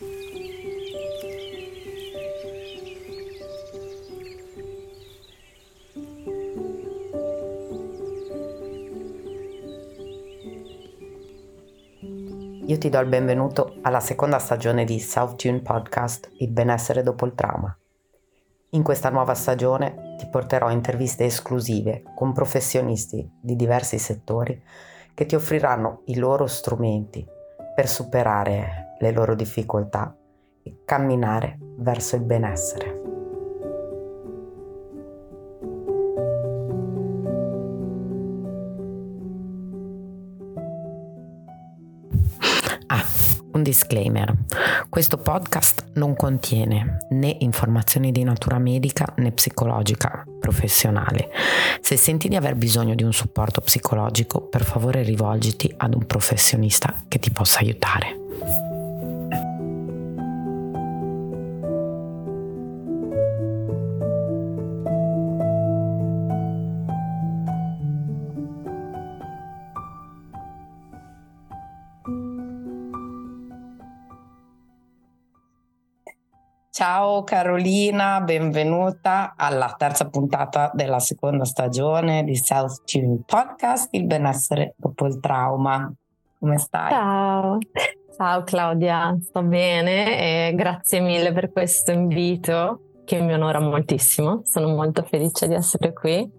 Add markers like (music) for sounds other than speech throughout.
Io ti do il benvenuto alla seconda stagione di South Tune Podcast Il benessere dopo il trauma. In questa nuova stagione ti porterò interviste esclusive con professionisti di diversi settori che ti offriranno i loro strumenti per superare le loro difficoltà e camminare verso il benessere. Un disclaimer. Questo podcast non contiene né informazioni di natura medica né psicologica professionale. Se senti di aver bisogno di un supporto psicologico, per favore rivolgiti ad un professionista che ti possa aiutare. Ciao Carolina, benvenuta alla terza puntata della seconda stagione di South Tune Podcast, il benessere dopo il trauma. Come stai? Ciao, ciao Claudia, sto bene e grazie mille per questo invito che mi onora moltissimo, sono molto felice di essere qui.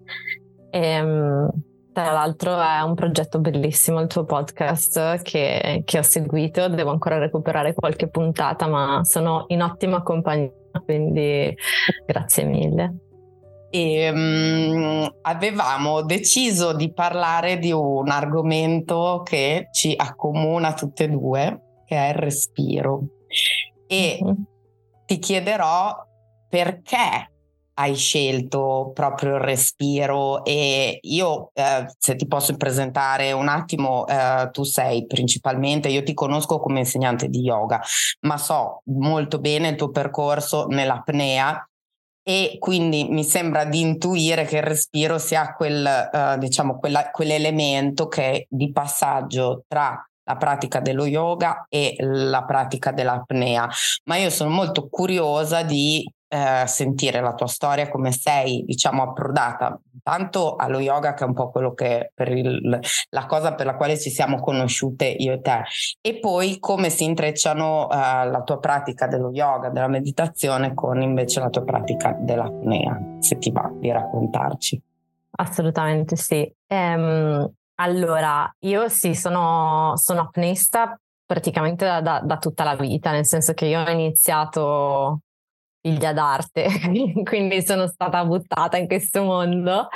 E, ehm, tra l'altro è un progetto bellissimo il tuo podcast che, che, ho seguito, devo ancora recuperare qualche puntata, ma sono in ottima compagnia, quindi grazie mille. E, um, avevamo deciso di parlare di un argomento che ci accomuna tutte e due, che è il respiro. E mm-hmm. ti chiederò perché hai scelto proprio il respiro e io eh, se ti posso presentare un attimo eh, tu sei principalmente io ti conosco come insegnante di yoga ma so molto bene il tuo percorso nell'apnea e quindi mi sembra di intuire che il respiro sia quel eh, diciamo quella, quell'elemento che di passaggio tra la pratica dello yoga e la pratica dell'apnea, ma io sono molto curiosa di eh, sentire la tua storia, come sei, diciamo, approdata tanto allo yoga, che è un po' quello che per il, la cosa per la quale ci siamo conosciute io e te, e poi come si intrecciano eh, la tua pratica dello yoga, della meditazione, con invece la tua pratica dell'apnea, se ti va di raccontarci. Assolutamente sì. Ehm, allora, io sì, sono, sono apnista praticamente da, da, da, tutta la vita, nel senso che io ho iniziato figlia d'arte, (laughs) quindi sono stata buttata in questo mondo.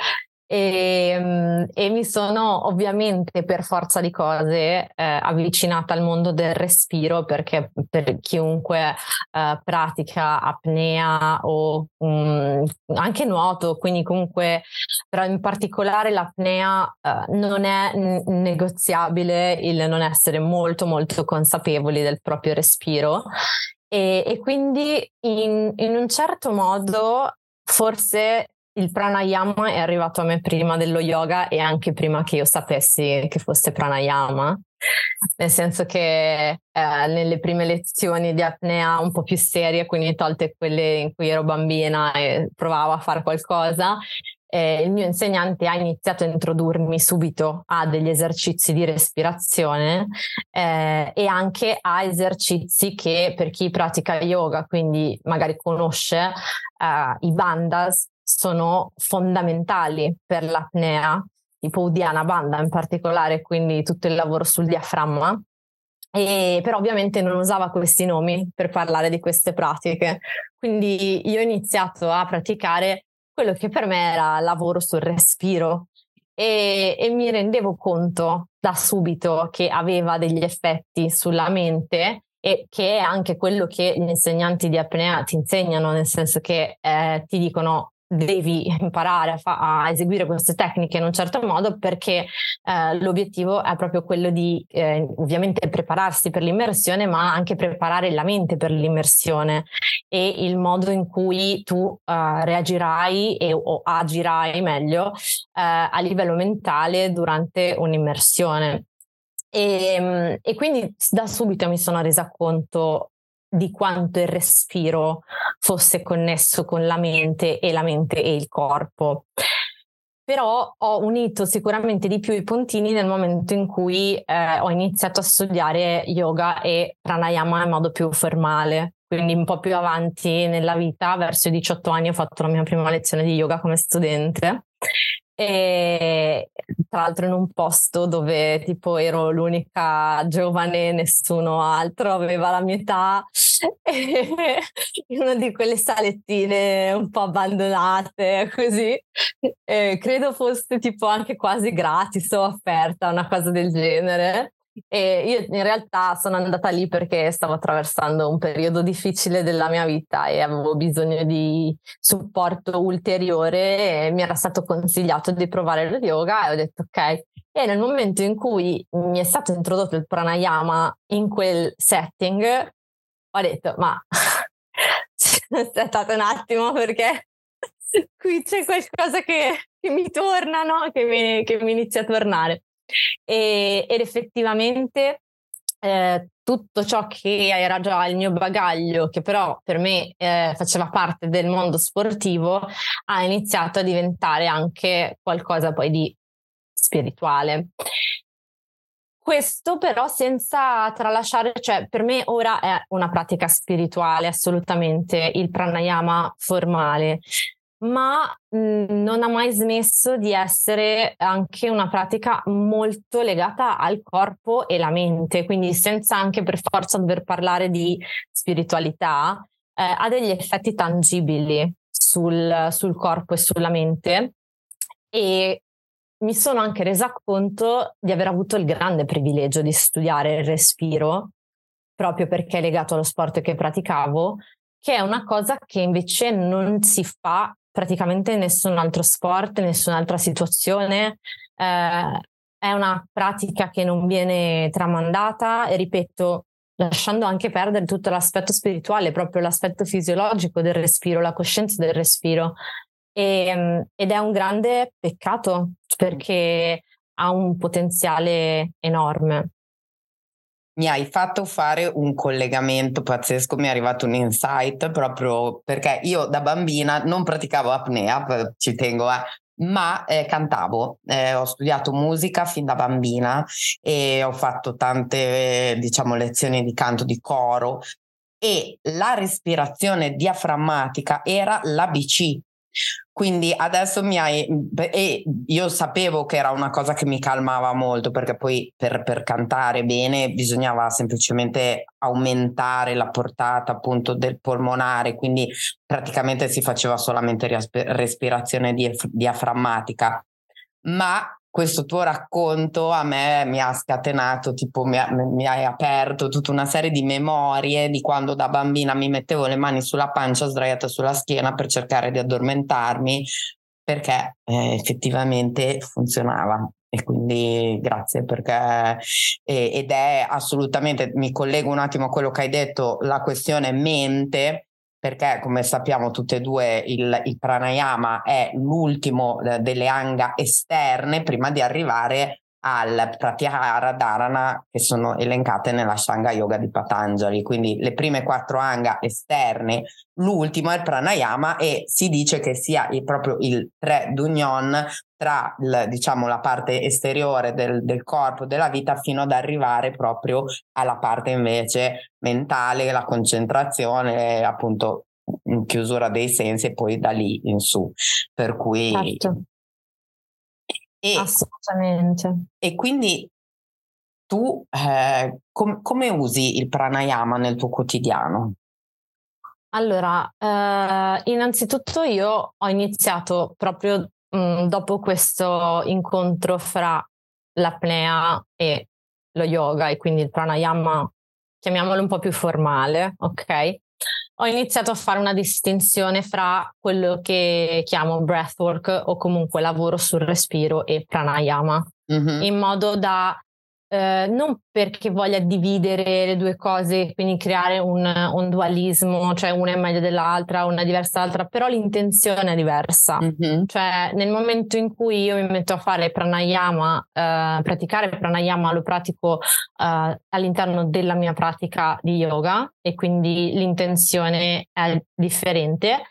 E, ehm, e, mi sono ovviamente per forza di cose eh, avvicinata al mondo del respiro perché per chiunque eh, pratica apnea o um, anche nuoto, quindi comunque però in particolare l'apnea eh, non è n- negoziabile il non essere molto molto consapevoli del proprio respiro e, e quindi in, in un certo modo forse il pranayama è arrivato a me prima dello yoga e anche prima che io sapessi che fosse pranayama, nel senso che eh, nelle prime lezioni di apnea un po' più serie, quindi tolte quelle in cui ero bambina e provavo a fare qualcosa, eh, il mio insegnante ha iniziato a introdurmi subito a degli esercizi di respirazione eh, e anche a esercizi che per chi pratica yoga, quindi magari conosce eh, i bandas, sono fondamentali per l'apnea, tipo Udiana Banda in particolare, quindi tutto il lavoro sul diaframma. E, però ovviamente non usava questi nomi per parlare di queste pratiche. Quindi io ho iniziato a praticare quello che per me era lavoro sul respiro. E, e mi rendevo conto da subito che aveva degli effetti sulla mente e che è anche quello che gli insegnanti di apnea ti insegnano, nel senso che eh, ti dicono devi imparare a, fa- a, eseguire queste tecniche in un certo modo perché eh, l'obiettivo è proprio quello di eh, ovviamente prepararsi per l'immersione ma anche preparare la mente per l'immersione e il modo in cui tu eh, reagirai e, o agirai meglio eh, a livello mentale durante un'immersione. E, e, quindi da subito mi sono resa conto di quanto il respiro fosse connesso con la mente e la mente e il corpo. Però ho unito sicuramente di più i puntini nel momento in cui eh, ho iniziato a studiare yoga e pranayama in modo più formale. Quindi un po' più avanti nella vita, verso i 18 anni ho fatto la mia prima lezione di yoga come studente e tra l'altro in un posto dove tipo ero l'unica giovane, nessuno altro aveva la mia età, (laughs) in una di quelle salettine un po' abbandonate, così. E credo fosse tipo anche quasi gratis o offerta, una cosa del genere. E io in realtà sono andata lì perché stavo attraversando un periodo difficile della mia vita e avevo bisogno di supporto ulteriore e mi era stato consigliato di provare lo yoga e ho detto ok. E nel momento in cui mi è stato introdotto il pranayama in quel setting, ho detto ma (laughs) aspettate un attimo perché qui c'è qualcosa che, che mi torna, no? che, mi, che mi inizia a tornare e, ed effettivamente eh, tutto ciò che era già il mio bagaglio, che però per me eh, faceva parte del mondo sportivo, ha iniziato a diventare anche qualcosa poi di spirituale. Questo però senza tralasciare, cioè per me ora è una pratica spirituale assolutamente il pranayama formale, ma mh, non ha mai smesso di essere anche una pratica molto legata al corpo e la mente, quindi senza anche per forza dover parlare di spiritualità, eh, ha degli effetti tangibili sul, sul corpo e sulla mente. E mi sono anche resa conto di aver avuto il grande privilegio di studiare il respiro, proprio perché è legato allo sport che praticavo, che è una cosa che invece non si fa praticamente nessun altro sport, nessun'altra situazione. Eh, è una pratica che non viene tramandata e ripeto, lasciando anche perdere tutto l'aspetto spirituale, proprio l'aspetto fisiologico del respiro, la coscienza del respiro. E, ehm, ed è un grande peccato perché ha un potenziale enorme mi hai fatto fare un collegamento pazzesco, mi è arrivato un insight proprio perché io da bambina non praticavo apnea, ci tengo a, ma eh, cantavo, eh, ho studiato musica fin da bambina e ho fatto tante diciamo lezioni di canto di coro e la respirazione diaframmatica era l'ABC, quindi adesso mi hai, e io sapevo che era una cosa che mi calmava molto perché poi per, per cantare bene bisognava semplicemente aumentare la portata appunto del polmonare, quindi praticamente si faceva solamente respirazione diaframmatica. Ma questo tuo racconto a me mi ha scatenato, tipo mi, ha, mi, hai aperto tutta una serie di memorie di quando da bambina mi mettevo le mani sulla pancia sdraiata sulla schiena per cercare di addormentarmi perché eh, effettivamente funzionava. E quindi grazie perché eh, ed è assolutamente, mi collego un attimo a quello che hai detto, la questione mente perché come sappiamo tutte e due il, il pranayama è l'ultimo eh, delle anga esterne prima di arrivare al pratyahara dharana che sono elencate nella Shanga Yoga di Patanjali, quindi le prime quattro anga esterne, l'ultimo è il pranayama e si dice che sia il, proprio il tre d'union tra il, diciamo, la parte esteriore del, del corpo, della vita, fino ad arrivare proprio alla parte invece mentale, la concentrazione, appunto in chiusura dei sensi e poi da lì in su. Per cui... Certo. E, Assolutamente. E quindi tu eh, com- come usi il pranayama nel tuo quotidiano? Allora, eh, innanzitutto io ho iniziato proprio mh, mm, dopo questo incontro fra l'apnea e lo yoga e quindi il pranayama, chiamiamolo un po' più formale, ok? Ho iniziato a fare una distinzione fra quello che chiamo breathwork o comunque lavoro sul respiro e pranayama, mm-hmm. in modo da eh, non perché voglia dividere le due cose, quindi creare un, un, dualismo, cioè una è meglio dell'altra, una è diversa dall'altra, però l'intenzione è diversa. Mm-hmm. Cioè nel momento in cui io mi metto a fare pranayama, eh, praticare pranayama lo pratico eh, all'interno della mia pratica di yoga e quindi l'intenzione è differente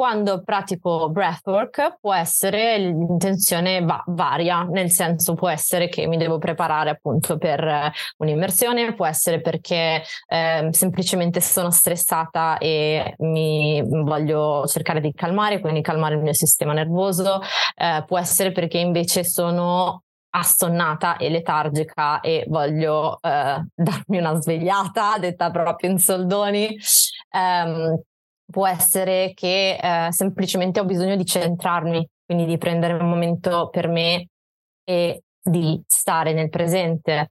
quando pratico breathwork può essere l'intenzione va- varia, nel senso può essere che mi devo preparare appunto per eh, un'immersione, può essere perché eh, semplicemente sono stressata e mi voglio cercare di calmare, quindi calmare il mio sistema nervoso, eh, può essere perché invece sono assonnata e letargica e voglio eh, (laughs) darmi una svegliata, detta proprio in soldoni. Um, può essere che eh, semplicemente ho bisogno di centrarmi, quindi di prendere un momento per me e di stare nel presente.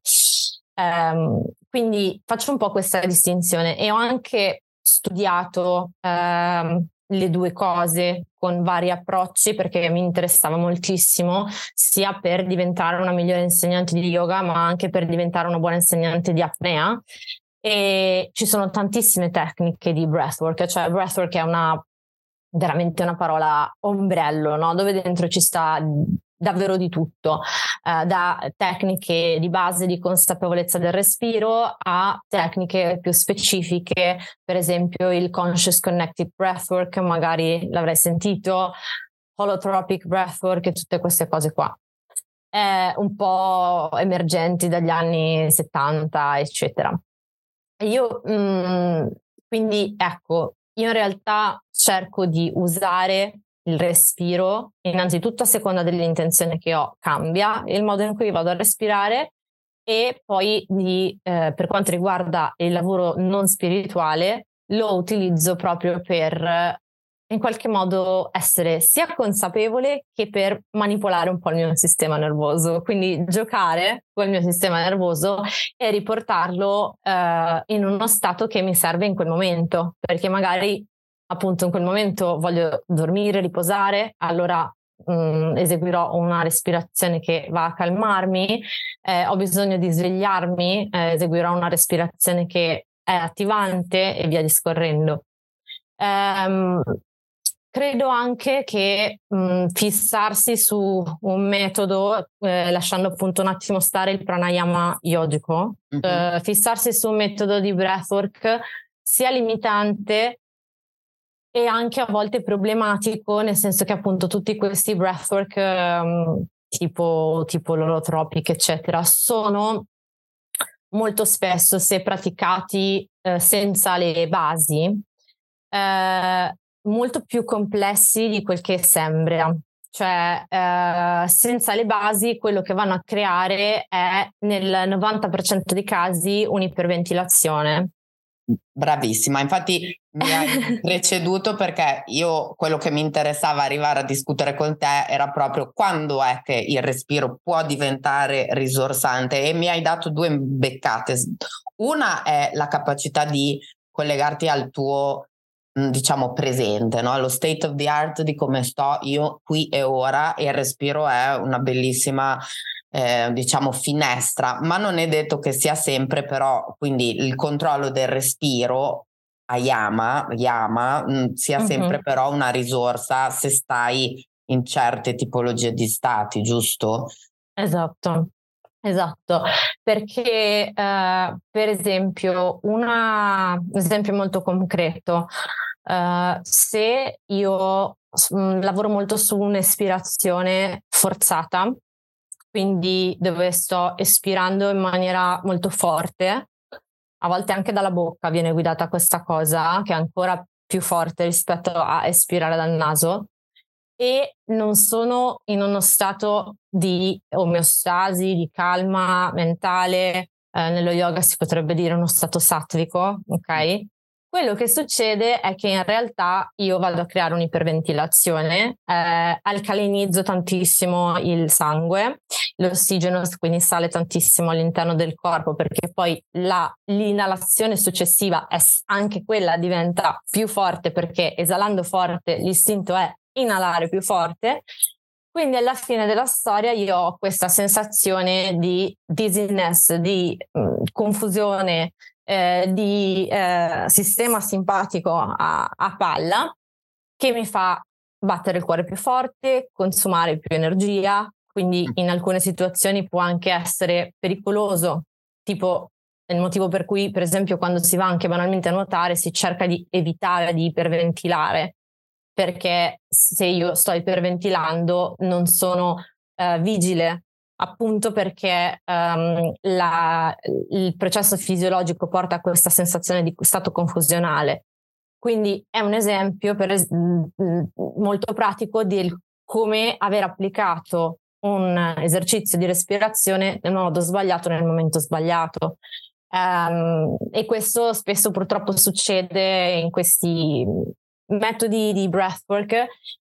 Um, quindi faccio un po' questa distinzione e ho anche studiato um, le due cose con vari approcci perché mi interessava moltissimo sia per diventare una migliore insegnante di yoga ma anche per diventare una buona insegnante di apnea e ci sono tantissime tecniche di breathwork, cioè breathwork è una veramente una parola ombrello, no? dove dentro ci sta davvero di tutto, eh, da tecniche di base di consapevolezza del respiro a tecniche più specifiche, per esempio il conscious connected breathwork, magari l'avrai sentito, holotropic breathwork e tutte queste cose qua. Eh, un po' emergenti dagli anni 70, eccetera. Io mh, mm, quindi ecco, io in realtà cerco di usare il respiro, innanzitutto a seconda dell'intenzione che ho, cambia il modo in cui vado a respirare e poi di, eh, per quanto riguarda il lavoro non spirituale, lo utilizzo proprio per in qualche modo essere sia consapevole che per manipolare un po' il mio sistema nervoso, quindi giocare con il mio sistema nervoso e riportarlo eh, in uno stato che mi serve in quel momento, perché magari appunto in quel momento voglio dormire, riposare, allora mh, mm, eseguirò una respirazione che va a calmarmi, eh, ho bisogno di svegliarmi, eh, eseguirò una respirazione che è attivante e via discorrendo. Um, Credo anche che mh, fissarsi su un metodo, eh, lasciando appunto un attimo stare il pranayama yogico, mm-hmm. eh, fissarsi su un metodo di breathwork sia limitante e anche a volte problematico, nel senso che appunto tutti questi breathwork um, tipo, tipo l'olotropic, eccetera, sono molto spesso, se praticati eh, senza le basi, eh, molto più complessi di quel che sembra. Cioè, eh, senza le basi, quello che vanno a creare è nel 90% dei casi un'iperventilazione. Bravissima, infatti mi hai (laughs) preceduto perché io quello che mi interessava arrivare a discutere con te era proprio quando è che il respiro può diventare risorsante e mi hai dato due beccate. Una è la capacità di collegarti al tuo diciamo presente, no? lo state of the art di come sto io qui e ora e il respiro è una bellissima eh, diciamo finestra, ma non è detto che sia sempre però quindi il controllo del respiro a Yama, Yama mh, sia uh-huh. sempre però una risorsa se stai in certe tipologie di stati, giusto? Esatto. Esatto, perché eh, per esempio un esempio molto concreto, eh, se io mh, mm, lavoro molto su un'espirazione forzata, quindi dove sto espirando in maniera molto forte, a volte anche dalla bocca viene guidata questa cosa che è ancora più forte rispetto a espirare dal naso e non sono in uno stato di omeostasi, di calma mentale, eh, nello yoga si potrebbe dire uno stato sattvico, ok? Quello che succede è che in realtà io vado a creare un'iperventilazione, eh, alcalinizzo tantissimo il sangue, l'ossigeno quindi sale tantissimo all'interno del corpo perché poi la, l'inalazione successiva è anche quella diventa più forte perché esalando forte l'istinto è inalare più forte. Quindi alla fine della storia io ho questa sensazione di dizziness, di mh, mm, confusione, eh, di eh, sistema simpatico a, a palla che mi fa battere il cuore più forte, consumare più energia, quindi mm. in alcune situazioni può anche essere pericoloso, tipo il motivo per cui, per esempio, quando si va anche banalmente a nuotare, si cerca di evitare di iperventilare, perché se io sto iperventilando non sono uh, vigile, appunto perché um, la, il processo fisiologico porta a questa sensazione di stato confusionale. Quindi è un esempio per, molto pratico di come aver applicato un esercizio di respirazione nel modo sbagliato nel momento sbagliato. Um, e questo spesso purtroppo succede in questi metodi di breathwork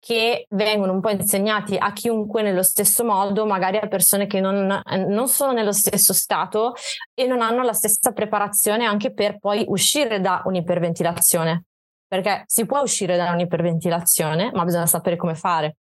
che vengono un po' insegnati a chiunque nello stesso modo, magari a persone che non, non, sono nello stesso stato e non hanno la stessa preparazione anche per poi uscire da un'iperventilazione. Perché si può uscire da un'iperventilazione, ma bisogna sapere come fare.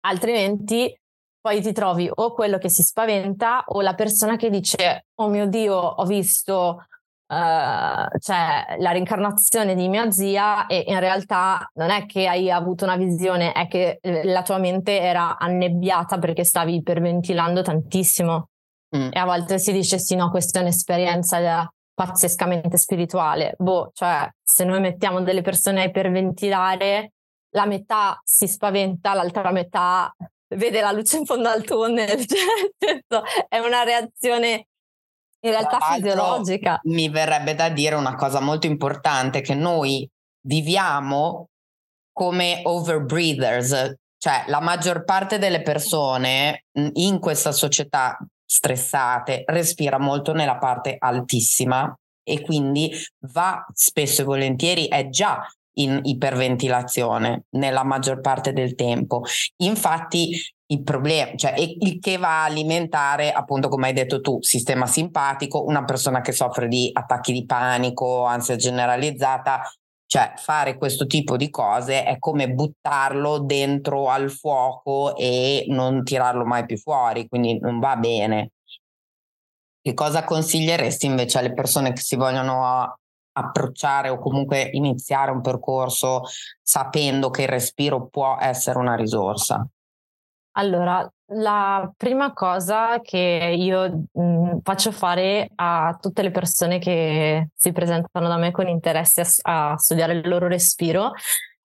Altrimenti poi ti trovi o quello che si spaventa o la persona che dice oh mio dio ho visto uh, cioè, la reincarnazione di mia zia e in realtà non è che hai avuto una visione è che eh, la tua mente era annebbiata perché stavi iperventilando tantissimo. Mm. e a volte si dice sì no questa è un'esperienza pazzescamente spirituale. Boh cioè se noi mettiamo delle persone a iperventilare la metà si spaventa, l'altra metà vede la luce in fondo al tunnel, (laughs) cioè, è una reazione in realtà fisiologica. Mi verrebbe da dire una cosa molto importante, che noi viviamo come overbreathers, cioè la maggior parte delle persone in questa società stressate respira molto nella parte altissima e quindi va spesso e volentieri, è già in iperventilazione nella maggior parte del tempo. Infatti il problema, cioè il che va a alimentare, appunto, come hai detto tu, sistema simpatico, una persona che soffre di attacchi di panico, ansia generalizzata, cioè fare questo tipo di cose è come buttarlo dentro al fuoco e non tirarlo mai più fuori, quindi non va bene. Che cosa consiglieresti invece alle persone che si vogliono approcciare o comunque iniziare un percorso sapendo che il respiro può essere una risorsa? Allora, la prima cosa che io mh, mhmm, faccio fare a tutte le persone che si presentano da me con interesse a, a studiare il loro respiro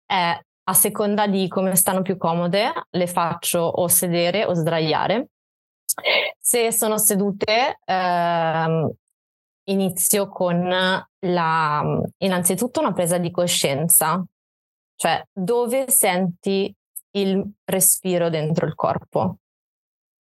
è a seconda di come stanno più comode, le faccio o sedere o sdraiare. Se sono sedute, ehm, inizio con la, innanzitutto una presa di coscienza, cioè dove senti il respiro dentro il corpo.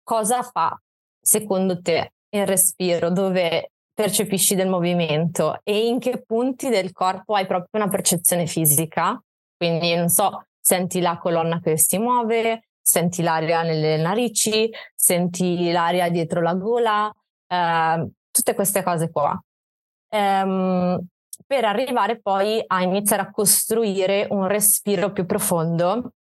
Cosa fa secondo te il respiro? Dove percepisci del movimento e in che punti del corpo hai proprio una percezione fisica? Quindi, non so, senti la colonna che si muove, senti l'aria nelle narici, senti l'aria dietro la gola, eh, tutte queste cose qua. Ehm, per arrivare poi a iniziare a costruire un respiro più profondo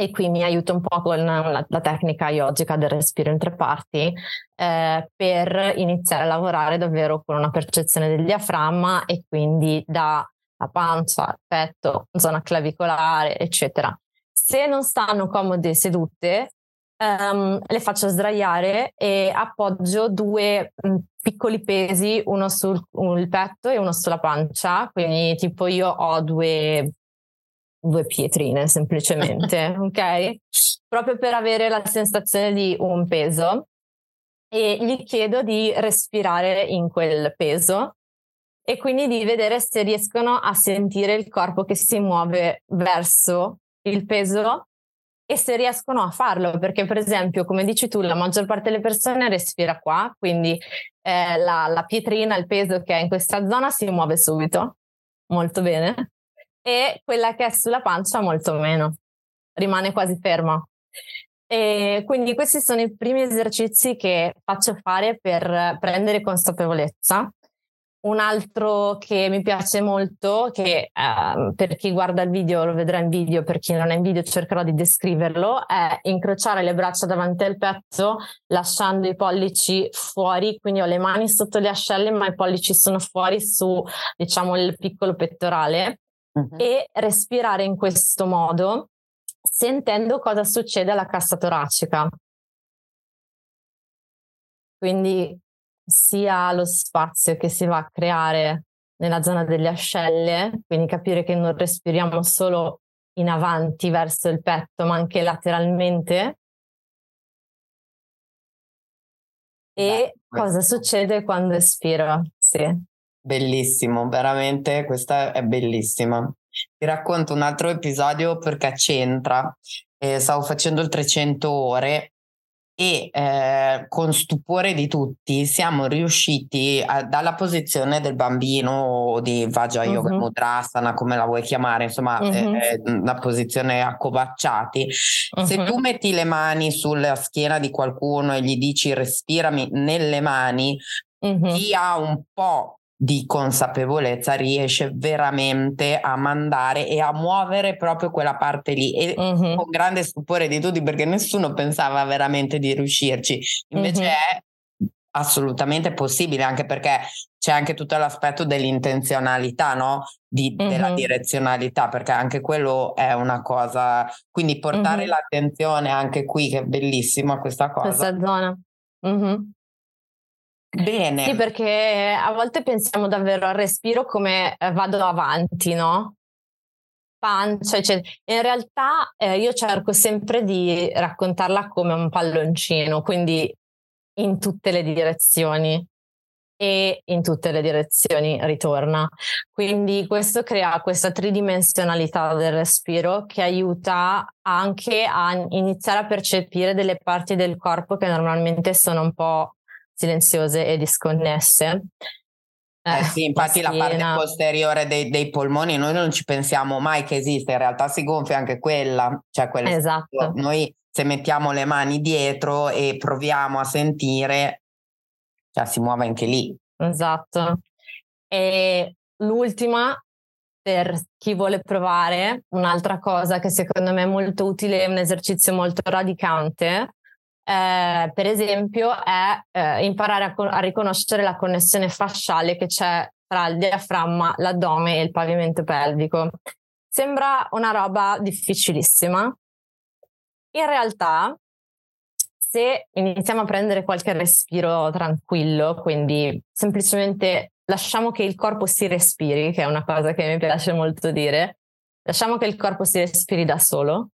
e qui mi aiuta un po' con la, la tecnica yogica del respiro in tre parti eh, per iniziare a lavorare davvero con una percezione del diaframma e quindi da la pancia, petto, zona clavicolare, eccetera. Se non stanno comode sedute, um, le faccio sdraiare e appoggio due um, piccoli pesi, uno sul un, petto e uno sulla pancia, quindi tipo io ho due due pietrine semplicemente, (laughs) ok? Proprio per avere la sensazione di un peso e gli chiedo di respirare in quel peso e quindi di vedere se riescono a sentire il corpo che si muove verso il peso e se riescono a farlo, perché per esempio, come dici tu, la maggior parte delle persone respira qua, quindi eh, la, la pietrina, il peso che è in questa zona si muove subito, molto bene, e quella che è sulla pancia molto meno, rimane quasi ferma. E quindi questi sono i primi esercizi che faccio fare per prendere consapevolezza. un altro che mi piace molto, che eh, per chi guarda il video lo vedrà in video, per chi non è in video cercherò di descriverlo, è incrociare le braccia davanti al petto lasciando i pollici fuori, quindi ho le mani sotto le ascelle ma i pollici sono fuori su diciamo il piccolo pettorale uh-huh. e respirare in questo modo sentendo cosa succede alla cassa toracica. Quindi sia lo spazio che si va a creare nella zona delle ascelle, quindi capire che non respiriamo solo in avanti verso il petto, ma anche lateralmente. E Beh, cosa succede quando espiro? Sì. Bellissimo, veramente questa è bellissima. Ti racconto un altro episodio perché c'entra. Eh, stavo facendo il 300 ore e eh, con stupore di tutti siamo riusciti a, dalla posizione del bambino di Vajra Yoga uh-huh. Mudrasana come la vuoi chiamare insomma uh-huh. eh, una posizione accovacciati uh-huh. se tu metti le mani sulla schiena di qualcuno e gli dici respirami nelle mani chi ha un po' di consapevolezza riesce veramente a mandare e a muovere proprio quella parte lì e uh-huh. con grande stupore di tutti perché nessuno pensava veramente di riuscirci invece uh-huh. è assolutamente possibile anche perché c'è anche tutto l'aspetto dell'intenzionalità no? Di, uh-huh. della direzionalità perché anche quello è una cosa quindi portare l'attenzione anche qui che è bellissima questa cosa questa zona Bene. Sì, perché a volte pensiamo davvero al respiro come eh, vado avanti, no? Pancia, eccetera. In realtà eh, io cerco sempre di raccontarla come un palloncino, quindi in tutte le direzioni e in tutte le direzioni ritorna. Quindi questo crea questa tridimensionalità del respiro che aiuta anche a iniziare a percepire delle parti del corpo che normalmente sono un po' silenziose e disconnesse. Eh, eh sì, infatti la, la parte posteriore dei, dei, polmoni noi non ci pensiamo mai che esiste, in realtà si gonfia anche quella, cioè quella esatto. noi se mettiamo le mani dietro e proviamo a sentire, cioè si muove anche lì. Esatto. E l'ultima, per chi vuole provare, un'altra cosa che secondo me è molto utile, è un esercizio molto radicante, eh, per esempio, è eh, imparare a, a, riconoscere la connessione fasciale che c'è tra il diaframma, l'addome e il pavimento pelvico. Sembra una roba difficilissima. In realtà, se iniziamo a prendere qualche respiro tranquillo, quindi semplicemente lasciamo che il corpo si respiri, che è una cosa che mi piace molto dire, lasciamo che il corpo si respiri da solo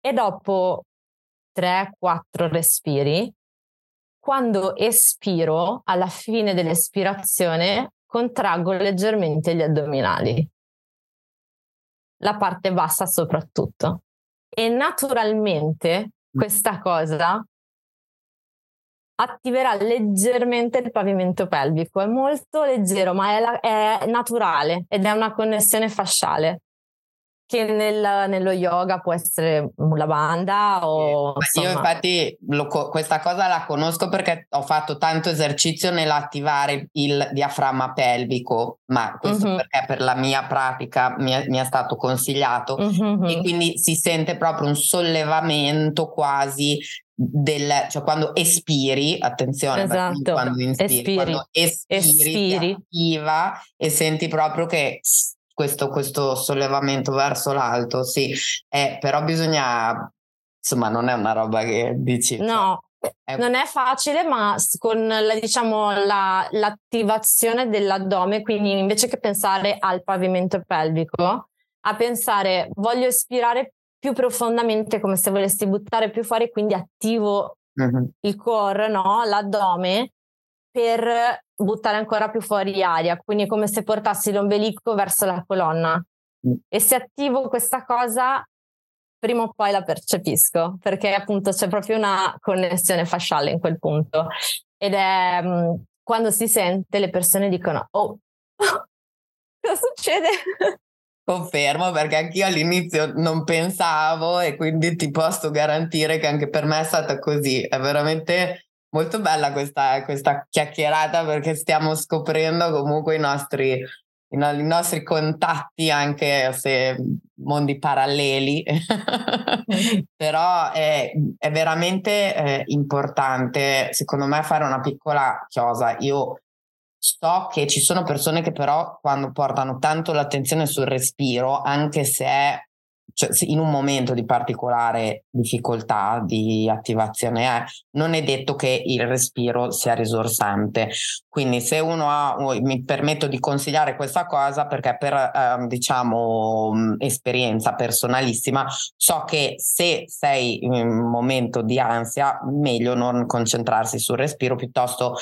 e dopo 3-4 respiri. Quando espiro, alla fine dell'espirazione, contraggo leggermente gli addominali, la parte bassa soprattutto. E naturalmente questa cosa attiverà leggermente il pavimento pelvico. È molto leggero, ma è, la, è naturale ed è una connessione fasciale che nel, nello yoga può essere la banda o... Sì, io infatti lo, questa cosa la conosco perché ho fatto tanto esercizio nell'attivare il diaframma pelvico, ma questo uh-huh. perché per la mia pratica mi è, mi è stato consigliato uh-huh. e quindi si sente proprio un sollevamento quasi del, cioè quando espiri, attenzione, esatto. quando inspiri, espiri. quando espiri, espiri. attiva e senti proprio che questo, questo sollevamento verso l'alto, sì, eh, però bisogna, insomma, non è una roba che dici. Cioè, no, è... non è facile, ma con la, diciamo, la, l'attivazione dell'addome, quindi invece che pensare al pavimento pelvico, a pensare voglio espirare più profondamente come se volessi buttare più fuori, quindi attivo uh-huh. il core, no? l'addome, per buttare ancora più fuori aria, quindi è come se portassi l'ombelico verso la colonna. Mm. E se attivo questa cosa, prima o poi la percepisco, perché appunto c'è proprio una connessione fasciale in quel punto. Ed è mm, quando si sente, le persone dicono, oh, (laughs) cosa succede? (laughs) Confermo perché anch'io all'inizio non pensavo e quindi ti posso garantire che anche per me è stata così. È veramente Molto bella questa, questa chiacchierata perché stiamo scoprendo comunque i nostri i, nostri contatti, anche se mondi paralleli, (laughs) però è, è veramente eh, importante, secondo me, fare una piccola chiosa. Io so che ci sono persone che però quando portano tanto l'attenzione sul respiro, anche se è cioè, in un momento di particolare difficoltà di attivazione è, non è detto che il respiro sia risorsante. Quindi se uno ha, mi permetto di consigliare questa cosa perché per eh, diciamo esperienza personalissima so che se sei in un momento di ansia meglio non concentrarsi sul respiro piuttosto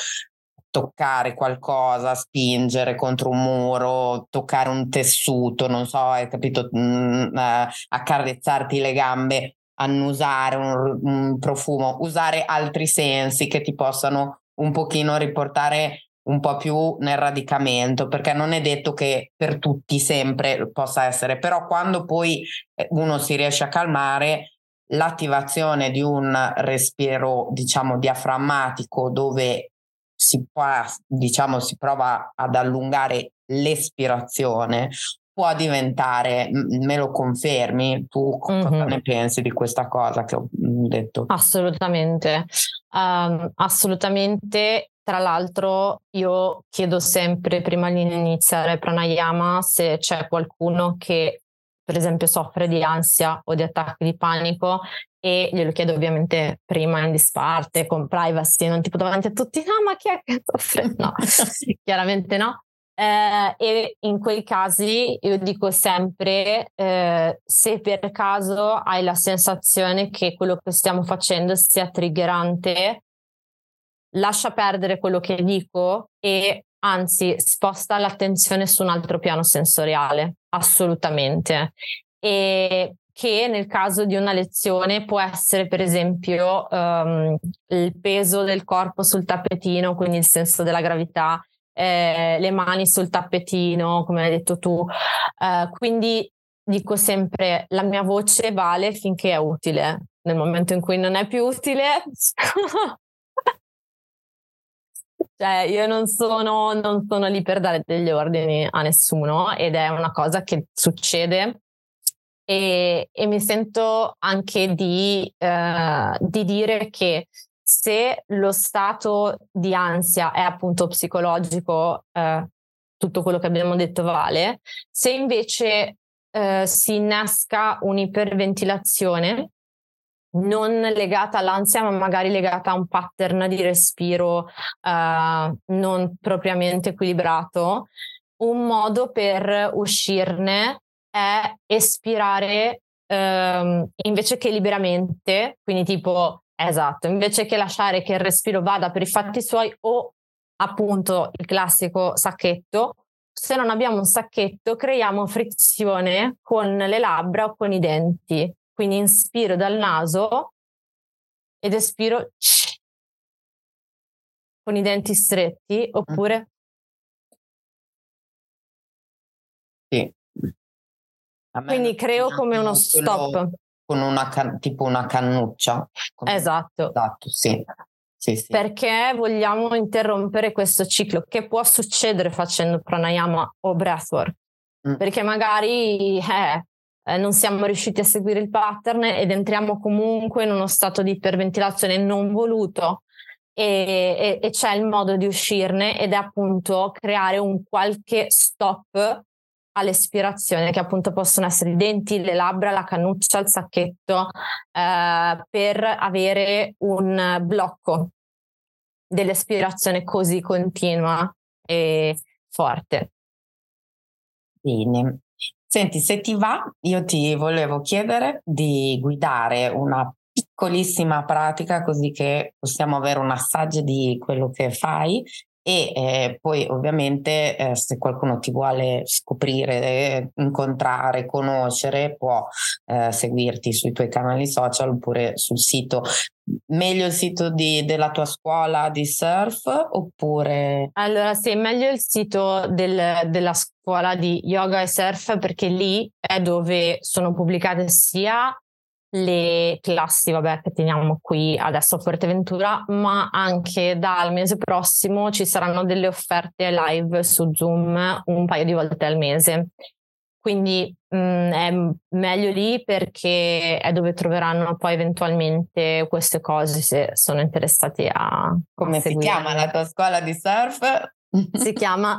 toccare qualcosa, spingere contro un muro, toccare un tessuto, non so, hai capito, mm, eh, accarezzarti le gambe, annusare un, un profumo, usare altri sensi che ti possano un pochino riportare un po' più nel radicamento, perché non è detto che per tutti sempre possa essere, però quando poi eh, uno si riesce a calmare, l'attivazione di un respiro, diciamo, diaframmatico dove si, può, diciamo, si prova ad allungare l'espirazione, può diventare, me lo confermi? Tu cosa mm-hmm. ne pensi di questa cosa che ho detto? Assolutamente, um, assolutamente. Tra l'altro io chiedo sempre prima di iniziare pranayama se c'è qualcuno che per esempio soffre di ansia o di attacchi di panico e glielo chiedo ovviamente prima in disparte, con privacy, non tipo davanti a tutti, no ma chi è che soffre? (laughs) No, (laughs) chiaramente no. Eh, e in quei casi io dico sempre eh, se per caso hai la sensazione che quello che stiamo facendo sia triggerante lascia perdere quello che dico e anzi sposta l'attenzione su un altro piano sensoriale, assolutamente. E che nel caso di una lezione può essere per esempio um, il peso del corpo sul tappetino, quindi il senso della gravità, eh, le mani sul tappetino, come hai detto tu. Uh, quindi dico sempre la mia voce vale finché è utile. Nel momento in cui non è più utile, (laughs) Cioè, io non sono, non sono lì per dare degli ordini a nessuno ed è una cosa che succede e, e mi sento anche di, eh, di dire che se lo stato di ansia è appunto psicologico, eh, tutto quello che abbiamo detto vale, se invece eh, si innesca un'iperventilazione, non legata all'ansia, ma magari legata a un pattern di respiro uh, non propriamente equilibrato, un modo per uscirne è espirare um, invece che liberamente, quindi tipo, esatto, invece che lasciare che il respiro vada per i fatti suoi o appunto il classico sacchetto, se non abbiamo un sacchetto creiamo frizione con le labbra o con i denti quindi inspiro dal naso ed espiro (sniffs) con i denti stretti oppure... Sì. Quindi creo come uno stop. Con una can- tipo una cannuccia. Esatto. Esatto, sì. Sì, sì. Perché vogliamo interrompere questo ciclo che può succedere facendo pranayama o breathwork. Mm. Perché magari eh, eh, non siamo riusciti a seguire il pattern ed entriamo comunque in uno stato di iperventilazione non voluto e, e, e c'è il modo di uscirne ed è appunto creare un qualche stop all'espirazione, che appunto possono essere i denti, le labbra, la cannuccia, il sacchetto, eh, per avere un blocco dell'espirazione così continua e forte. Bene, Senti, se ti va, io ti volevo chiedere di guidare una piccolissima pratica così che possiamo avere un assaggio di quello che fai e eh, poi ovviamente eh, se qualcuno ti vuole scoprire, eh, incontrare, conoscere, può eh, seguirti sui tuoi canali social oppure sul sito. Meglio il sito di, della tua scuola di surf oppure... Allora sì, meglio il sito del, della scuola di yoga e surf perché lì è dove sono pubblicate sia le classi, vabbè, che teniamo qui adesso a Fuerteventura, ma anche dal mese prossimo ci saranno delle offerte live su Zoom un paio di volte al mese. Quindi mh, mm, è meglio lì perché è dove troveranno poi eventualmente queste cose se sono interessati a... Come si chiama la tua scuola di surf? Si chiama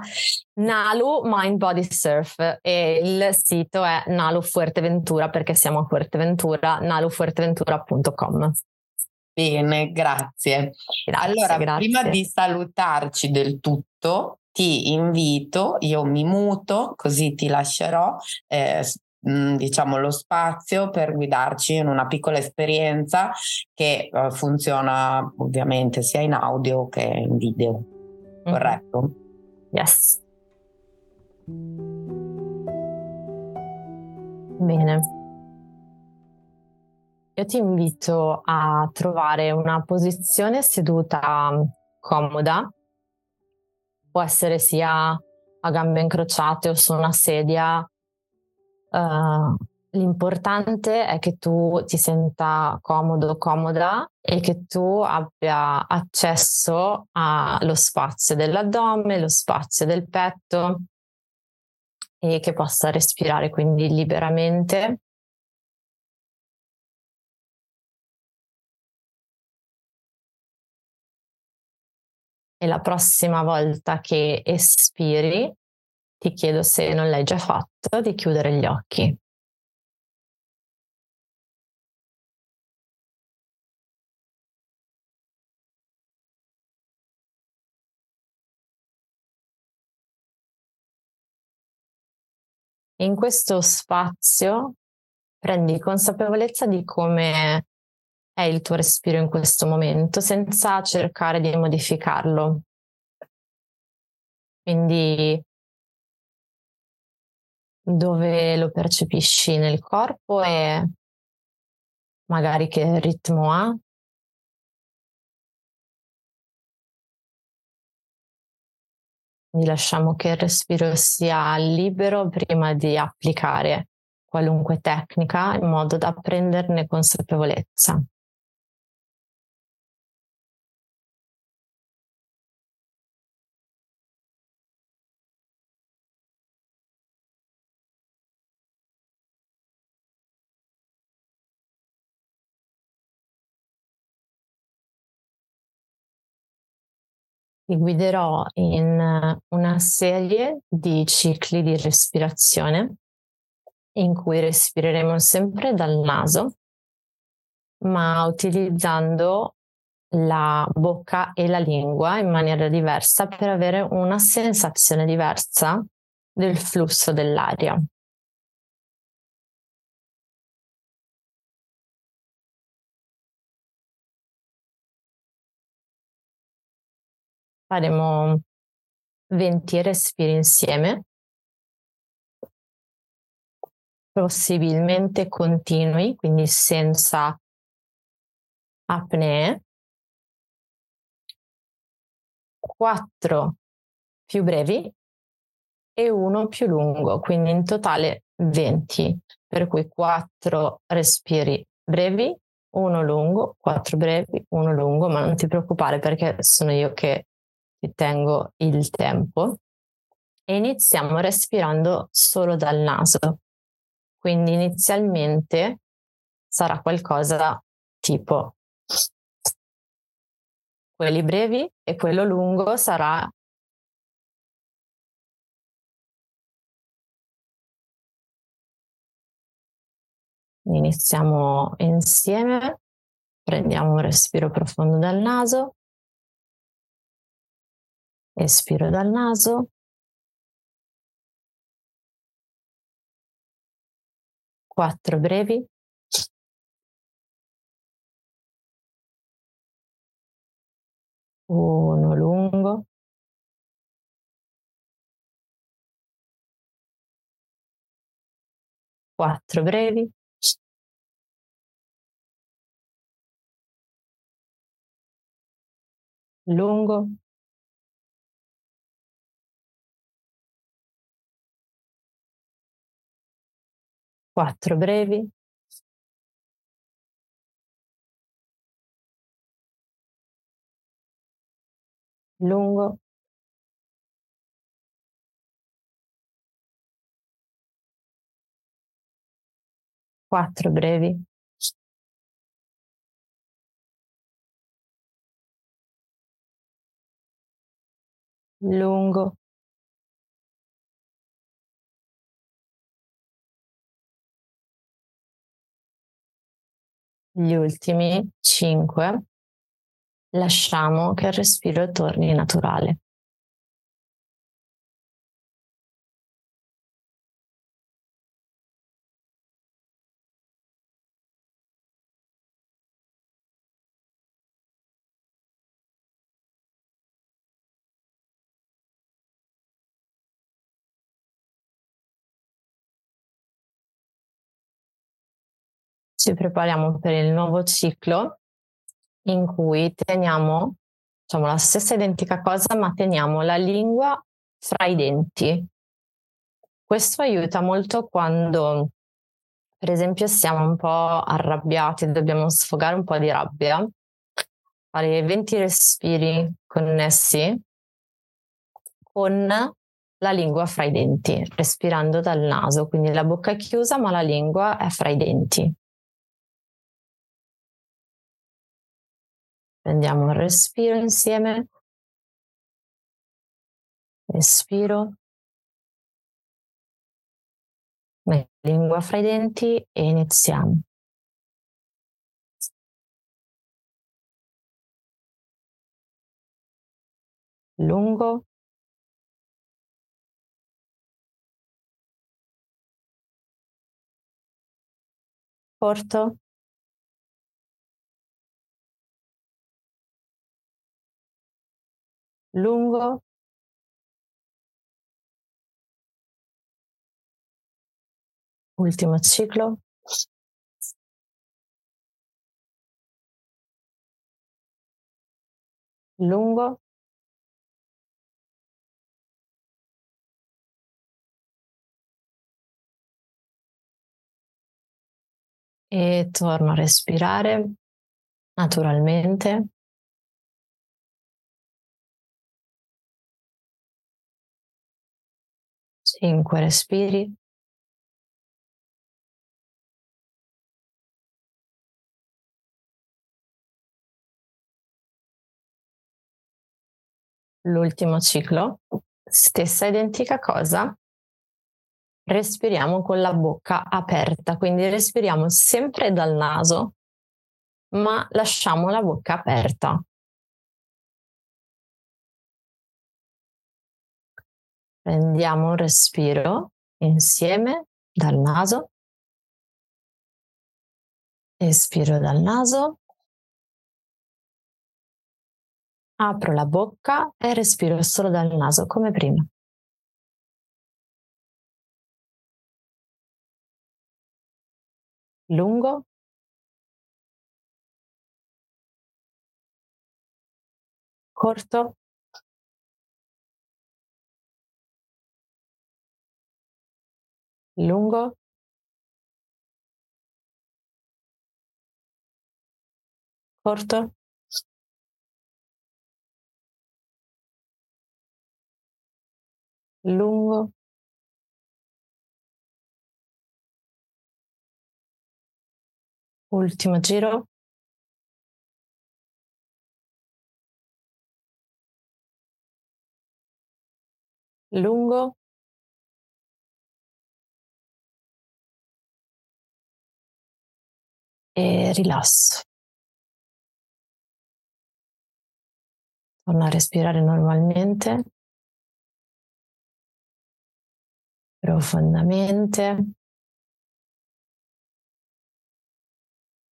Nalu Mind Body Surf e il sito è Nalu Fuerteventura perché siamo a Fuerteventura, nalufuerteventura.com. Bene, grazie. grazie allora, grazie. prima di salutarci del tutto, ti invito, io mi muto, così ti lascerò eh, diciamo lo spazio per guidarci in una piccola esperienza che uh, funziona ovviamente sia in audio che in video. Mm-hmm. Corretto? Yes. Bene. Io ti invito a trovare una posizione seduta comoda, può essere sia a gambe incrociate o su una sedia. Uh, l'importante è che tu ti senta comodo, comoda e che tu abbia accesso allo spazio dell'addome, lo spazio del petto e che possa respirare quindi liberamente e la prossima volta che espiri ti chiedo se non l'hai già fatto di chiudere gli occhi. In questo spazio prendi consapevolezza di come è il tuo respiro in questo momento senza cercare di modificarlo. Quindi dove lo percepisci nel corpo e magari che ritmo ha. Quindi lasciamo che il respiro sia libero prima di applicare qualunque tecnica in modo da prenderne consapevolezza. Ti guiderò in una serie di cicli di respirazione in cui respireremo sempre dal naso, ma utilizzando la bocca e la lingua in maniera diversa per avere una sensazione diversa del flusso dell'aria. Faremo 20 respiri insieme, possibilmente continui, quindi senza apnee. 4 più brevi e uno più lungo, quindi in totale 20, per cui 4 respiri brevi, uno lungo, 4 brevi, uno lungo, ma non ti preoccupare perché sono io che ti tengo il tempo e iniziamo respirando solo dal naso. Quindi inizialmente sarà qualcosa tipo quelli brevi e quello lungo sarà Iniziamo insieme, prendiamo un respiro profondo dal naso Espiro dal naso. Quattro brevi. Uno lungo. Quattro brevi. Lungo. Quattro brevi. Lungo. Quattro brevi. Lungo. Gli ultimi 5 lasciamo che il respiro torni naturale. Ci prepariamo per il nuovo ciclo in cui teniamo diciamo, la stessa identica cosa, ma teniamo la lingua fra i denti. Questo aiuta molto quando, per esempio, siamo un po' arrabbiati dobbiamo sfogare un po' di rabbia. Fare 20 respiri connessi con la lingua fra i denti, respirando dal naso, quindi la bocca è chiusa ma la lingua è fra i denti. Prendiamo un respiro insieme. Respiro. Lingua fra i denti e iniziamo. Lungo. Corto. Lungo? Ultimo ciclo? Lungo? E torno a respirare naturalmente 5 respiri. L'ultimo ciclo, stessa identica cosa, respiriamo con la bocca aperta, quindi respiriamo sempre dal naso, ma lasciamo la bocca aperta. Prendiamo un respiro insieme dal naso. Espiro dal naso. Apro la bocca e respiro solo dal naso come prima. Lungo. Corto. Lungo? Corto? Lungo? Ultimo giro? Lungo e rilasso. Torno a respirare normalmente, profondamente.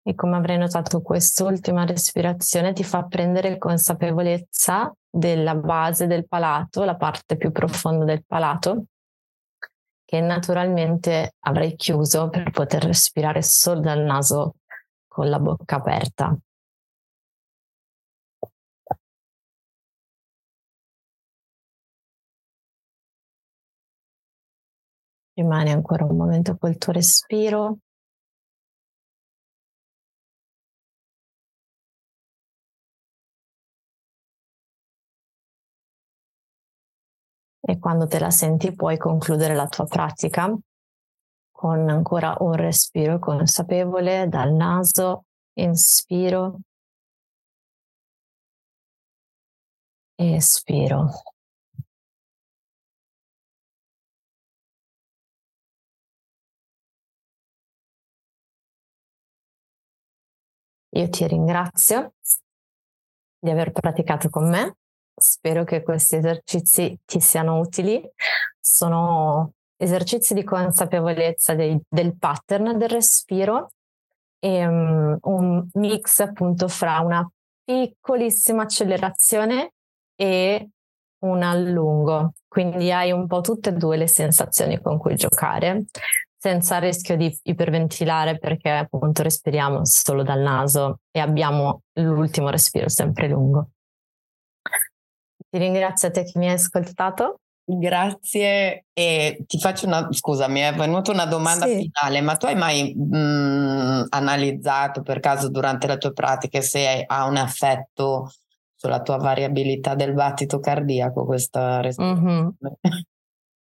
E come avrai notato, quest'ultima respirazione ti fa prendere consapevolezza della base del palato, la parte più profonda del palato, che naturalmente avrai chiuso per poter respirare solo dal naso con la bocca aperta. Rimani ancora un momento col tuo respiro. e quando te la senti puoi concludere la tua pratica con ancora un respiro consapevole dal naso, inspiro, espiro. Io ti ringrazio di aver praticato con me. Spero che questi esercizi ti siano utili. Sono esercizi di consapevolezza dei, del pattern del respiro e um, un mix appunto fra una piccolissima accelerazione e un allungo. Quindi hai un po' tutte e due le sensazioni con cui giocare senza il rischio di iperventilare perché appunto respiriamo solo dal naso e abbiamo l'ultimo respiro sempre lungo. Ti ringrazio a te che mi hai ascoltato. Grazie e ti faccio una scusa, mi è venuta una domanda sì. finale, ma tu hai mai mh, mm, analizzato per caso durante le tue pratiche se ha un effetto sulla tua variabilità del battito cardiaco questa respirazione? (laughs)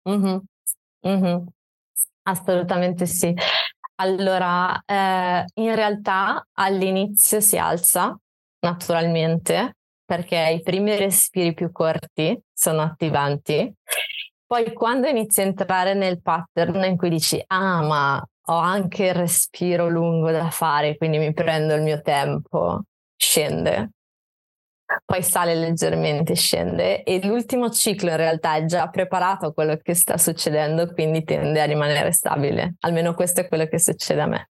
Mm-hmm. mm-hmm. Mm-hmm. Assolutamente sì. Allora, eh, in realtà all'inizio si alza naturalmente perché i primi respiri più corti sono attivanti. Poi quando inizi a entrare nel pattern in cui dici, ah, ma ho anche il respiro lungo da fare, quindi mi prendo il mio tempo, scende poi sale leggermente, scende e l'ultimo ciclo in realtà è già preparato a quello che sta succedendo, quindi tende a rimanere stabile. Almeno questo è quello che succede a me.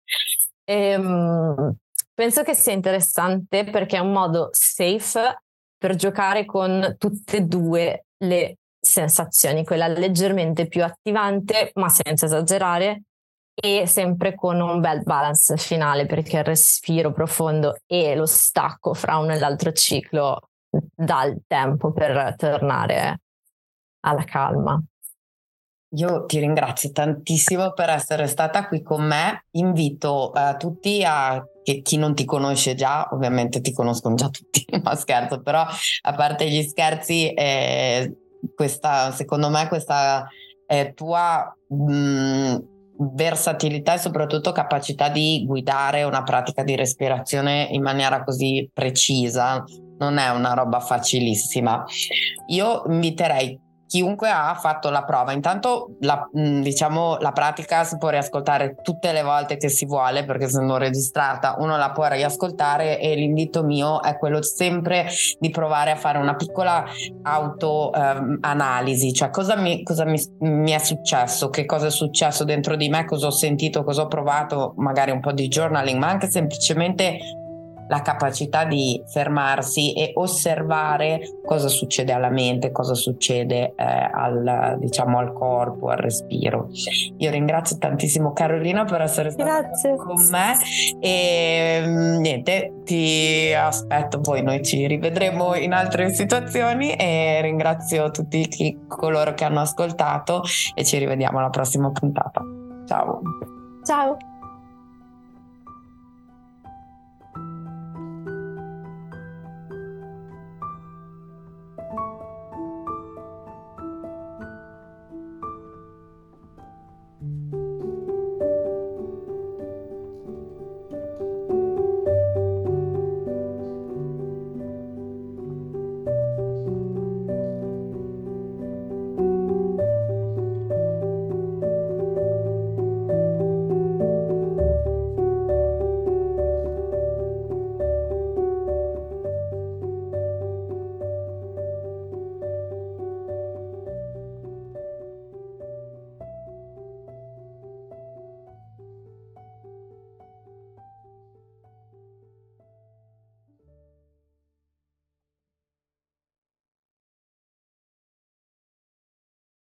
E, um, penso che sia interessante perché è un modo safe per giocare con tutte e due le sensazioni, quella leggermente più attivante, ma senza esagerare, e sempre con un bel balance finale perché il respiro profondo e lo stacco fra uno e l'altro ciclo dà il tempo per tornare alla calma. Io ti ringrazio tantissimo per essere stata qui con me. Invito uh, tutti a che chi non ti conosce già, ovviamente ti conoscono già tutti, (laughs) ma scherzo, però a parte gli scherzi, eh, questa, secondo me questa eh, tua mh, mm, versatilità e soprattutto capacità di guidare una pratica di respirazione in maniera così precisa non è una roba facilissima. Io inviterei chiunque ha fatto la prova. Intanto la, mm, diciamo, la pratica si può riascoltare tutte le volte che si vuole perché essendo registrata uno la può riascoltare e l'invito mio è quello sempre di provare a fare una piccola autoanalisi, ehm, cioè cosa, mi, cosa mi, mi è successo, che cosa è successo dentro di me, cosa ho sentito, cosa ho provato, magari un po' di journaling, ma anche semplicemente la capacità di fermarsi e osservare cosa succede alla mente, cosa succede eh, al, diciamo, al corpo, al respiro. Io ringrazio tantissimo Carolina per essere stata Grazie. con me e mm, niente, ti aspetto, poi noi ci rivedremo in altre situazioni e ringrazio tutti chi, coloro che hanno ascoltato e ci rivediamo alla prossima puntata. Ciao. Ciao.